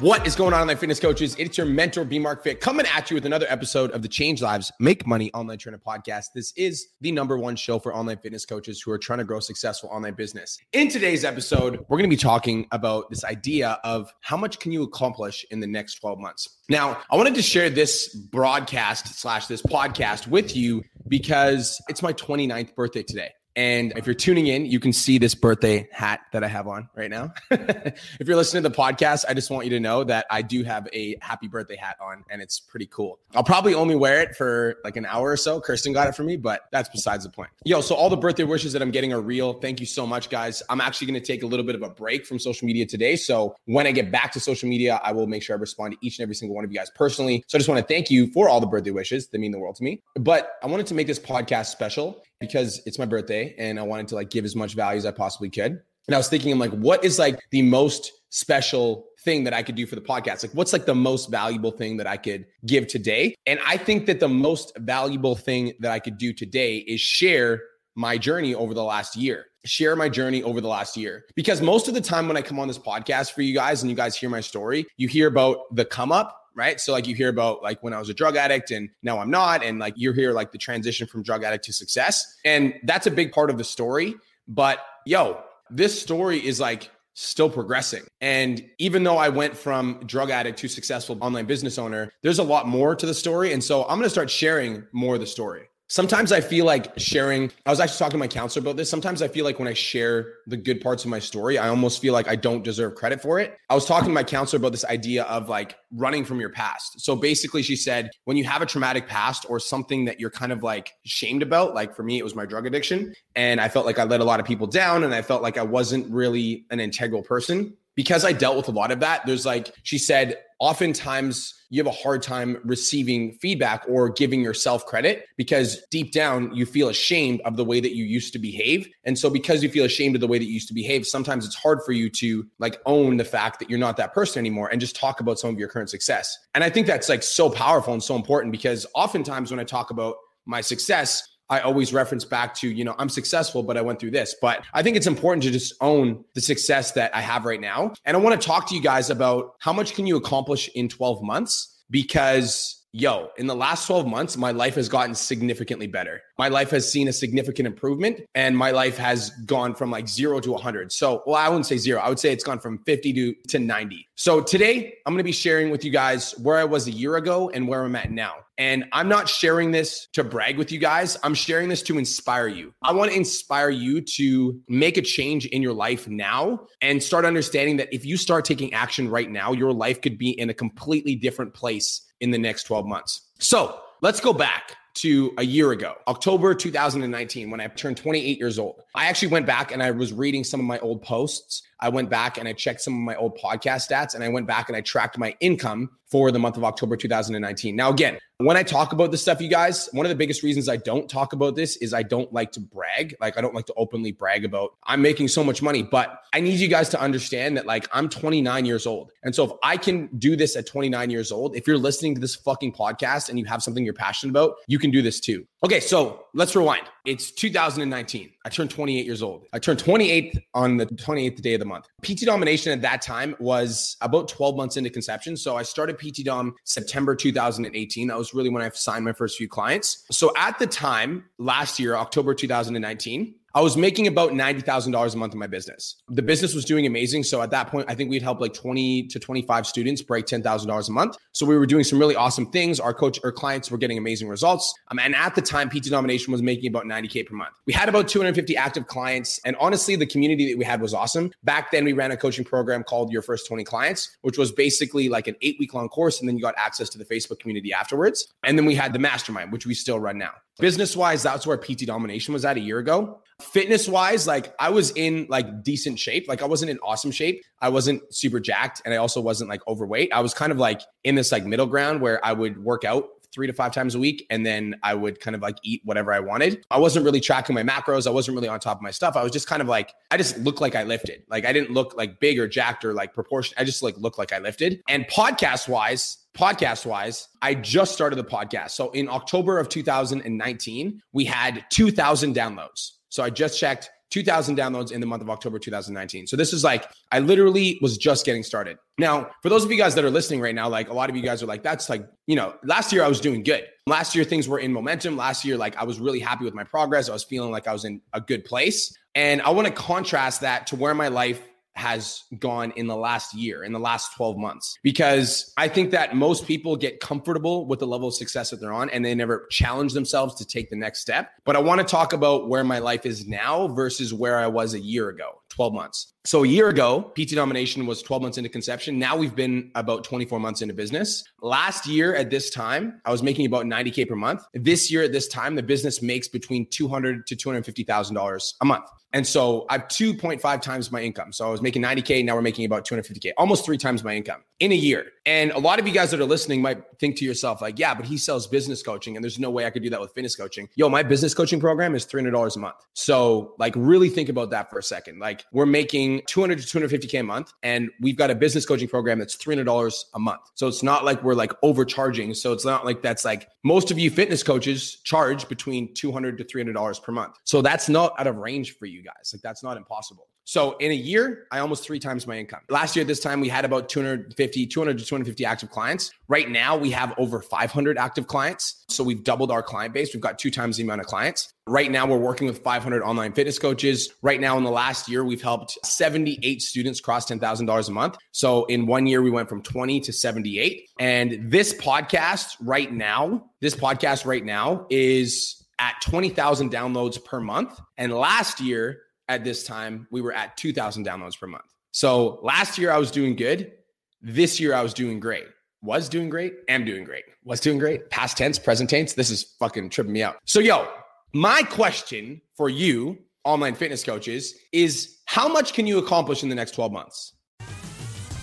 What is going on, online fitness coaches? It's your mentor, B Mark Fit, coming at you with another episode of the Change Lives, Make Money Online Trainer Podcast. This is the number one show for online fitness coaches who are trying to grow successful online business. In today's episode, we're going to be talking about this idea of how much can you accomplish in the next 12 months. Now, I wanted to share this broadcast slash this podcast with you because it's my 29th birthday today. And if you're tuning in, you can see this birthday hat that I have on right now. if you're listening to the podcast, I just want you to know that I do have a happy birthday hat on and it's pretty cool. I'll probably only wear it for like an hour or so. Kirsten got it for me, but that's besides the point. Yo, so all the birthday wishes that I'm getting are real. Thank you so much, guys. I'm actually going to take a little bit of a break from social media today. So when I get back to social media, I will make sure I respond to each and every single one of you guys personally. So I just want to thank you for all the birthday wishes. They mean the world to me. But I wanted to make this podcast special because it's my birthday and I wanted to like give as much value as I possibly could. And I was thinking, I'm like, what is like the most special thing that I could do for the podcast? Like, what's like the most valuable thing that I could give today? And I think that the most valuable thing that I could do today is share my journey over the last year. Share my journey over the last year. Because most of the time when I come on this podcast for you guys and you guys hear my story, you hear about the come up right? So like you hear about like when I was a drug addict and now I'm not, and like you hear like the transition from drug addict to success, and that's a big part of the story. But yo, this story is like still progressing. And even though I went from drug addict to successful online business owner, there's a lot more to the story. And so I'm going to start sharing more of the story. Sometimes I feel like sharing, I was actually talking to my counselor about this. Sometimes I feel like when I share the good parts of my story, I almost feel like I don't deserve credit for it. I was talking to my counselor about this idea of like running from your past. So basically, she said, when you have a traumatic past or something that you're kind of like shamed about, like for me, it was my drug addiction. And I felt like I let a lot of people down and I felt like I wasn't really an integral person because I dealt with a lot of that, there's like, she said, oftentimes you have a hard time receiving feedback or giving yourself credit because deep down you feel ashamed of the way that you used to behave. And so because you feel ashamed of the way that you used to behave, sometimes it's hard for you to like own the fact that you're not that person anymore and just talk about some of your current success. And I think that's like so powerful and so important because oftentimes when I talk about my success, I always reference back to, you know, I'm successful, but I went through this. But I think it's important to just own the success that I have right now. And I want to talk to you guys about how much can you accomplish in 12 months? Because yo, in the last 12 months, my life has gotten significantly better. My life has seen a significant improvement and my life has gone from like zero to 100. So, well, I wouldn't say zero. I would say it's gone from 50 to, to 90. So, today I'm going to be sharing with you guys where I was a year ago and where I'm at now. And I'm not sharing this to brag with you guys. I'm sharing this to inspire you. I want to inspire you to make a change in your life now and start understanding that if you start taking action right now, your life could be in a completely different place in the next 12 months. So let's go back to a year ago, October 2019, when I turned 28 years old. I actually went back and I was reading some of my old posts. I went back and I checked some of my old podcast stats and I went back and I tracked my income for the month of October 2019. Now, again, when I talk about this stuff, you guys, one of the biggest reasons I don't talk about this is I don't like to brag. Like, I don't like to openly brag about I'm making so much money, but I need you guys to understand that, like, I'm 29 years old. And so, if I can do this at 29 years old, if you're listening to this fucking podcast and you have something you're passionate about, you can do this too. Okay, so let's rewind. It's 2019. I turned 28 years old. I turned 28 on the 28th day of the month. PT domination at that time was about 12 months into conception. So I started PT Dom September 2018. That was really when I signed my first few clients. So at the time, last year, October 2019, I was making about $90,000 a month in my business. The business was doing amazing. So at that point, I think we'd help like 20 to 25 students break $10,000 a month. So we were doing some really awesome things. Our coach, our clients were getting amazing results. Um, and at the time, PT Domination was making about 90K per month. We had about 250 active clients. And honestly, the community that we had was awesome. Back then, we ran a coaching program called Your First 20 Clients, which was basically like an eight week long course. And then you got access to the Facebook community afterwards. And then we had the mastermind, which we still run now. Business wise, that's where PT domination was at a year ago. Fitness wise, like I was in like decent shape. Like I wasn't in awesome shape. I wasn't super jacked and I also wasn't like overweight. I was kind of like in this like middle ground where I would work out three to five times a week. And then I would kind of like eat whatever I wanted. I wasn't really tracking my macros. I wasn't really on top of my stuff. I was just kind of like, I just looked like I lifted. Like I didn't look like big or jacked or like proportion. I just like looked like I lifted. And podcast wise, podcast wise, I just started the podcast. So in October of 2019, we had 2,000 downloads. So I just checked 2,000 downloads in the month of October 2019. So this is like, I literally was just getting started. Now, for those of you guys that are listening right now, like a lot of you guys are like, that's like, you know, last year I was doing good. Last year things were in momentum. Last year, like I was really happy with my progress. I was feeling like I was in a good place. And I want to contrast that to where my life has gone in the last year, in the last 12 months. Because I think that most people get comfortable with the level of success that they're on and they never challenge themselves to take the next step. But I want to talk about where my life is now versus where I was a year ago. 12 months. So a year ago, PT Domination was 12 months into conception. Now we've been about 24 months into business. Last year at this time, I was making about 90k per month. This year at this time, the business makes between 200 to 250 thousand dollars a month. And so I have 2.5 times my income. So I was making 90K. Now we're making about 250K, almost three times my income in a year. And a lot of you guys that are listening might think to yourself, like, yeah, but he sells business coaching and there's no way I could do that with fitness coaching. Yo, my business coaching program is $300 a month. So, like, really think about that for a second. Like, we're making 200 to 250K a month and we've got a business coaching program that's $300 a month. So it's not like we're like overcharging. So it's not like that's like most of you fitness coaches charge between 200 to $300 per month. So that's not out of range for you guys. Like, that's not impossible. So in a year, I almost three times my income. Last year, this time we had about 250, 200 to 250 active clients. Right now, we have over 500 active clients. So we've doubled our client base. We've got two times the amount of clients. Right now, we're working with 500 online fitness coaches. Right now, in the last year, we've helped 78 students cross $10,000 a month. So in one year, we went from 20 to 78. And this podcast right now, this podcast right now is at 20,000 downloads per month. And last year, at this time, we were at 2,000 downloads per month. So last year I was doing good. This year I was doing great. Was doing great. Am doing great. Was doing great. Past tense, present tense. This is fucking tripping me out. So, yo, my question for you, online fitness coaches, is how much can you accomplish in the next 12 months?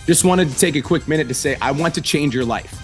Just wanted to take a quick minute to say, I want to change your life.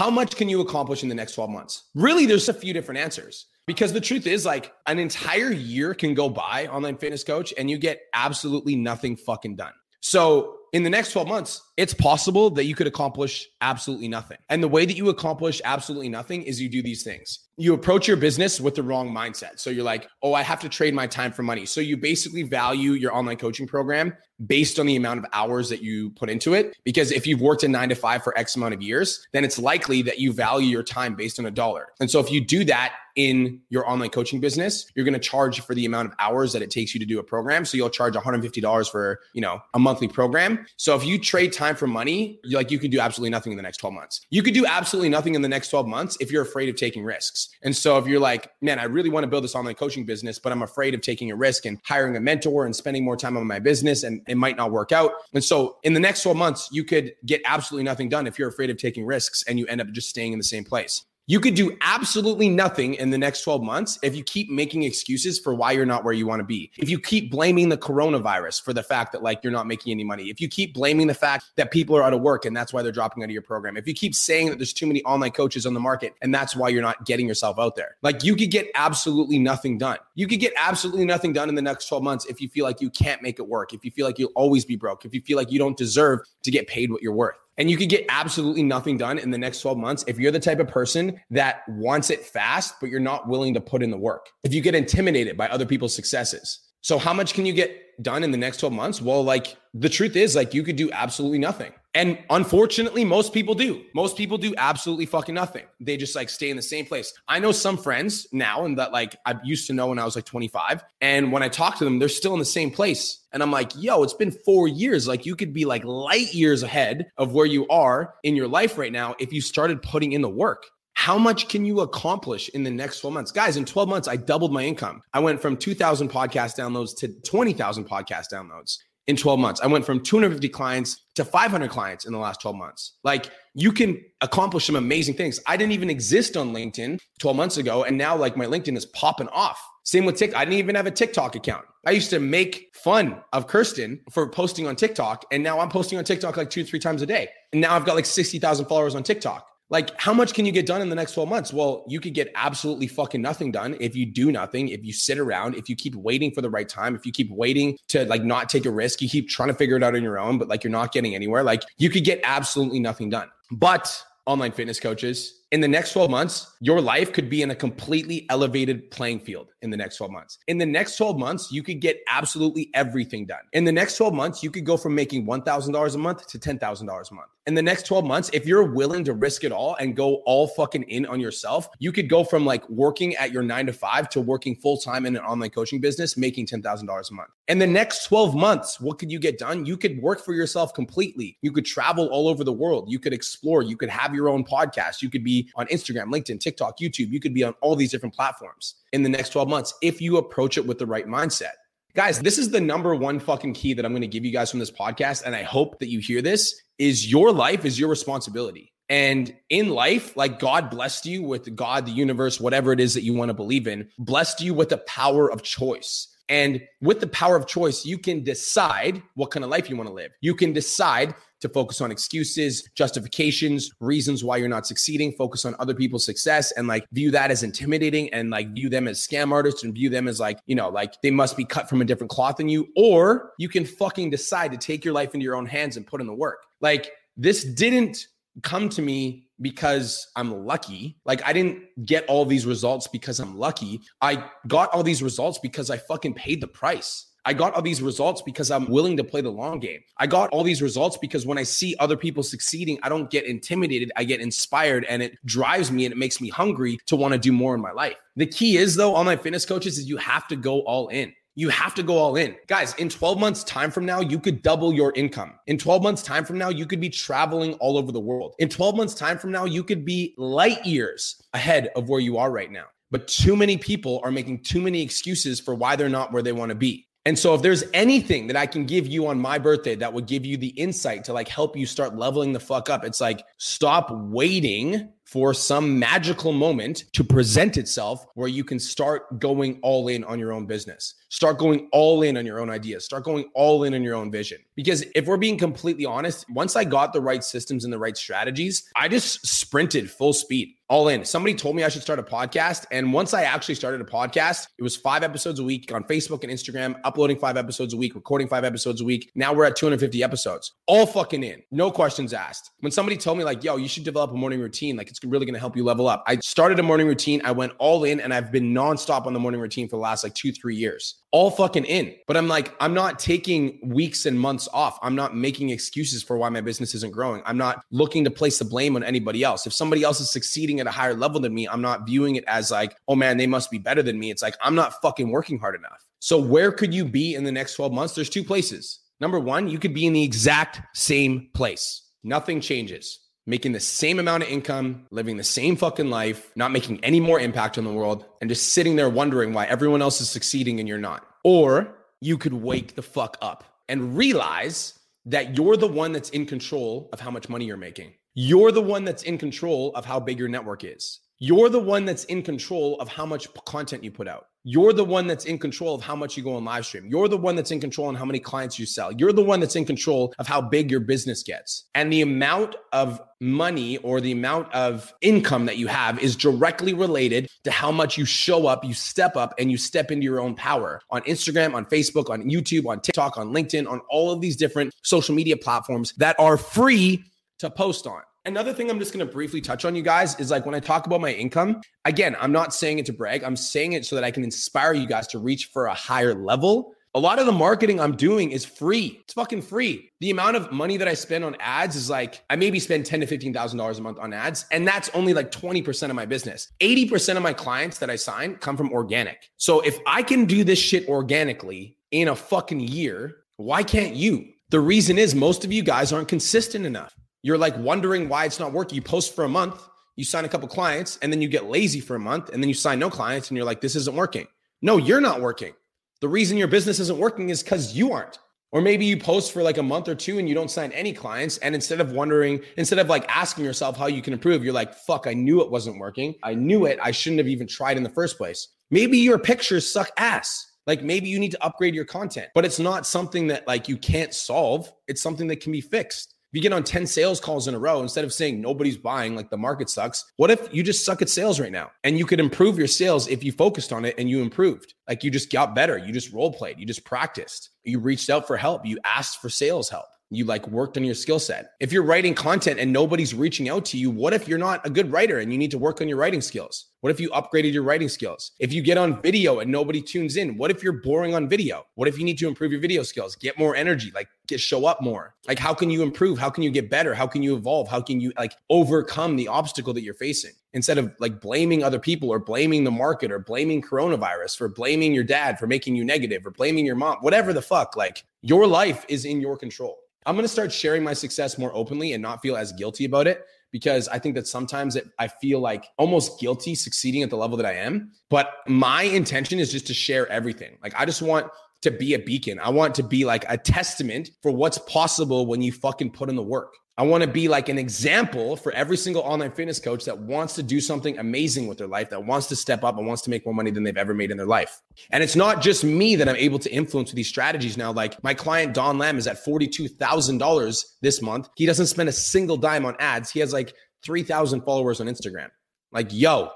How much can you accomplish in the next 12 months? Really, there's a few different answers because the truth is, like, an entire year can go by online fitness coach and you get absolutely nothing fucking done. So, in the next 12 months, it's possible that you could accomplish absolutely nothing. And the way that you accomplish absolutely nothing is you do these things. You approach your business with the wrong mindset. So you're like, oh, I have to trade my time for money. So you basically value your online coaching program based on the amount of hours that you put into it. Because if you've worked a nine to five for X amount of years, then it's likely that you value your time based on a dollar. And so if you do that in your online coaching business, you're going to charge for the amount of hours that it takes you to do a program. So you'll charge $150 for, you know, a monthly program. So if you trade time for money, like you could do absolutely nothing in the next 12 months. You could do absolutely nothing in the next 12 months if you're afraid of taking risks. And so if you're like, man, I really want to build this online coaching business, but I'm afraid of taking a risk and hiring a mentor and spending more time on my business and it might not work out. And so in the next 12 months, you could get absolutely nothing done if you're afraid of taking risks and you end up just staying in the same place. You could do absolutely nothing in the next 12 months if you keep making excuses for why you're not where you want to be. If you keep blaming the coronavirus for the fact that like you're not making any money. If you keep blaming the fact that people are out of work and that's why they're dropping out of your program. If you keep saying that there's too many online coaches on the market and that's why you're not getting yourself out there. Like you could get absolutely nothing done. You could get absolutely nothing done in the next 12 months if you feel like you can't make it work. If you feel like you'll always be broke. If you feel like you don't deserve to get paid what you're worth. And you could get absolutely nothing done in the next 12 months if you're the type of person that wants it fast, but you're not willing to put in the work. If you get intimidated by other people's successes. So, how much can you get done in the next 12 months? Well, like the truth is, like you could do absolutely nothing. And unfortunately, most people do. Most people do absolutely fucking nothing. They just like stay in the same place. I know some friends now and that like I used to know when I was like 25. And when I talk to them, they're still in the same place. And I'm like, yo, it's been four years. Like you could be like light years ahead of where you are in your life right now if you started putting in the work. How much can you accomplish in the next 12 months? Guys, in 12 months, I doubled my income. I went from 2,000 podcast downloads to 20,000 podcast downloads in 12 months. I went from 250 clients to 500 clients in the last 12 months. Like you can accomplish some amazing things. I didn't even exist on LinkedIn 12 months ago. And now like my LinkedIn is popping off. Same with TikTok. I didn't even have a TikTok account. I used to make fun of Kirsten for posting on TikTok. And now I'm posting on TikTok like two, three times a day. And now I've got like 60,000 followers on TikTok. Like, how much can you get done in the next 12 months? Well, you could get absolutely fucking nothing done if you do nothing, if you sit around, if you keep waiting for the right time, if you keep waiting to like not take a risk, you keep trying to figure it out on your own, but like you're not getting anywhere. Like, you could get absolutely nothing done. But online fitness coaches, in the next 12 months, your life could be in a completely elevated playing field in the next 12 months. In the next 12 months, you could get absolutely everything done. In the next 12 months, you could go from making $1,000 a month to $10,000 a month. In the next 12 months, if you're willing to risk it all and go all fucking in on yourself, you could go from like working at your nine to five to working full time in an online coaching business, making $10,000 a month. In the next 12 months, what could you get done? You could work for yourself completely. You could travel all over the world. You could explore. You could have your own podcast. You could be on Instagram, LinkedIn, TikTok, YouTube. You could be on all these different platforms in the next 12 months if you approach it with the right mindset. Guys, this is the number one fucking key that I'm going to give you guys from this podcast. And I hope that you hear this is your life is your responsibility. And in life, like God blessed you with God, the universe, whatever it is that you want to believe in, blessed you with the power of choice. And with the power of choice, you can decide what kind of life you want to live. You can decide to focus on excuses, justifications, reasons why you're not succeeding, focus on other people's success and like view that as intimidating and like view them as scam artists and view them as like, you know, like they must be cut from a different cloth than you. Or you can fucking decide to take your life into your own hands and put in the work. Like this didn't come to me because I'm lucky. Like I didn't get all these results because I'm lucky. I got all these results because I fucking paid the price. I got all these results because I'm willing to play the long game. I got all these results because when I see other people succeeding, I don't get intimidated. I get inspired and it drives me and it makes me hungry to want to do more in my life. The key is, though, online fitness coaches, is you have to go all in. You have to go all in. Guys, in 12 months' time from now, you could double your income. In 12 months' time from now, you could be traveling all over the world. In 12 months' time from now, you could be light years ahead of where you are right now. But too many people are making too many excuses for why they're not where they want to be. And so if there's anything that I can give you on my birthday that would give you the insight to like help you start leveling the fuck up, it's like stop waiting for some magical moment to present itself where you can start going all in on your own business. Start going all in on your own ideas. Start going all in on your own vision. Because if we're being completely honest, once I got the right systems and the right strategies, I just sprinted full speed all in. Somebody told me I should start a podcast. And once I actually started a podcast, it was five episodes a week on Facebook and Instagram, uploading five episodes a week, recording five episodes a week. Now we're at 250 episodes, all fucking in, no questions asked. When somebody told me, like, yo, you should develop a morning routine, like, it's really going to help you level up. I started a morning routine. I went all in and I've been nonstop on the morning routine for the last like two, three years all fucking in. But I'm like, I'm not taking weeks and months off. I'm not making excuses for why my business isn't growing. I'm not looking to place the blame on anybody else. If somebody else is succeeding at a higher level than me, I'm not viewing it as like, oh man, they must be better than me. It's like, I'm not fucking working hard enough. So, where could you be in the next 12 months? There's two places. Number one, you could be in the exact same place. Nothing changes making the same amount of income, living the same fucking life, not making any more impact on the world, and just sitting there wondering why everyone else is succeeding and you're not. Or you could wake the fuck up and realize that you're the one that's in control of how much money you're making. You're the one that's in control of how big your network is. You're the one that's in control of how much content you put out. You're the one that's in control of how much you go on live stream. You're the one that's in control on how many clients you sell. You're the one that's in control of how big your business gets. And the amount of money or the amount of income that you have is directly related to how much you show up, you step up, and you step into your own power on Instagram, on Facebook, on YouTube, on TikTok, on LinkedIn, on all of these different social media platforms that are free to post on. Another thing I'm just going to briefly touch on, you guys, is like when I talk about my income, again, I'm not saying it to brag. I'm saying it so that I can inspire you guys to reach for a higher level A lot of the marketing I'm doing is free. It's fucking free. The amount of money that I spend on ads is like I maybe spend ten to fifteen thousand dollars a month on ads, and that's only like twenty percent of my business. Eighty percent of my clients that I sign come from organic. So if I can do this shit organically in a fucking year, why can't you? The reason is most of you guys aren't consistent enough. You're like wondering why it's not working. You post for a month, you sign a couple clients, and then you get lazy for a month, and then you sign no clients, and you're like, this isn't working. No, you're not working. The reason your business isn't working is because you aren't. Or maybe you post for like a month or two and you don't sign any clients. And instead of wondering, instead of like asking yourself how you can improve, you're like, fuck, I knew it wasn't working. I knew it. I shouldn't have even tried in the first place. Maybe your pictures suck ass. Like maybe you need to upgrade your content, but it's not something that like you can't solve. It's something that can be fixed. If you get on 10 sales calls in a row, instead of saying nobody's buying, like the market sucks, what if you just suck at sales right now? And you could improve your sales if you focused on it and you improved. Like you just got better. You just role played. You just practiced. You reached out for help. You asked for sales help you like worked on your skill set. If you're writing content and nobody's reaching out to you, what if you're not a good writer and you need to work on your writing skills? What if you upgraded your writing skills? If you get on video and nobody tunes in, what if you're boring on video? What if you need to improve your video skills, get more energy, like get show up more? Like how can you improve? How can you get better? How can you evolve? How can you like overcome the obstacle that you're facing? Instead of like blaming other people or blaming the market or blaming coronavirus for blaming your dad for making you negative or blaming your mom, whatever the fuck, like your life is in your control. I'm going to start sharing my success more openly and not feel as guilty about it because I think that sometimes it, I feel like almost guilty succeeding at the level that I am. But my intention is just to share everything. Like, I just want to be a beacon. I want to be like a testament for what's possible when you fucking put in the work. I want to be like an example for every single online fitness coach that wants to do something amazing with their life, that wants to step up and wants to make more money than they've ever made in their life. And it's not just me that I'm able to influence with these strategies now. Like my client, Don Lamb, is at $42,000 this month. He doesn't spend a single dime on ads. He has like 3,000 followers on Instagram. Like, yo,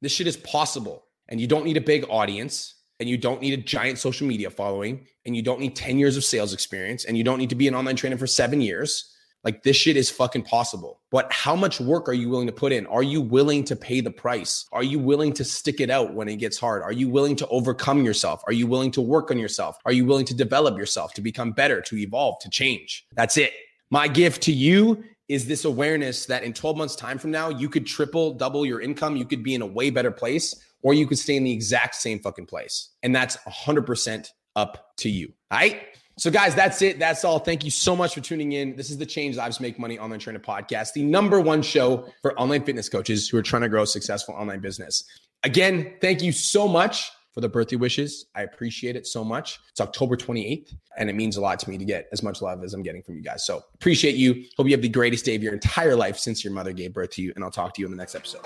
this shit is possible. And you don't need a big audience and you don't need a giant social media following and you don't need 10 years of sales experience and you don't need to be an online trainer for seven years like this shit is fucking possible. But how much work are you willing to put in? Are you willing to pay the price? Are you willing to stick it out when it gets hard? Are you willing to overcome yourself? Are you willing to work on yourself? Are you willing to develop yourself, to become better, to evolve, to change? That's it. My gift to you is this awareness that in 12 months' time from now, you could triple, double your income. You could be in a way better place, or you could stay in the exact same fucking place. And that's 100% up to you. All right. So, guys, that's it. That's all. Thank you so much for tuning in. This is the Change Lives Make Money Online Trainer Podcast, the number one show for online fitness coaches who are trying to grow a successful online business. Again, thank you so much for the birthday wishes. I appreciate it so much. It's October 28th, and it means a lot to me to get as much love as I'm getting from you guys. So, appreciate you. Hope you have the greatest day of your entire life since your mother gave birth to you, and I'll talk to you in the next episode.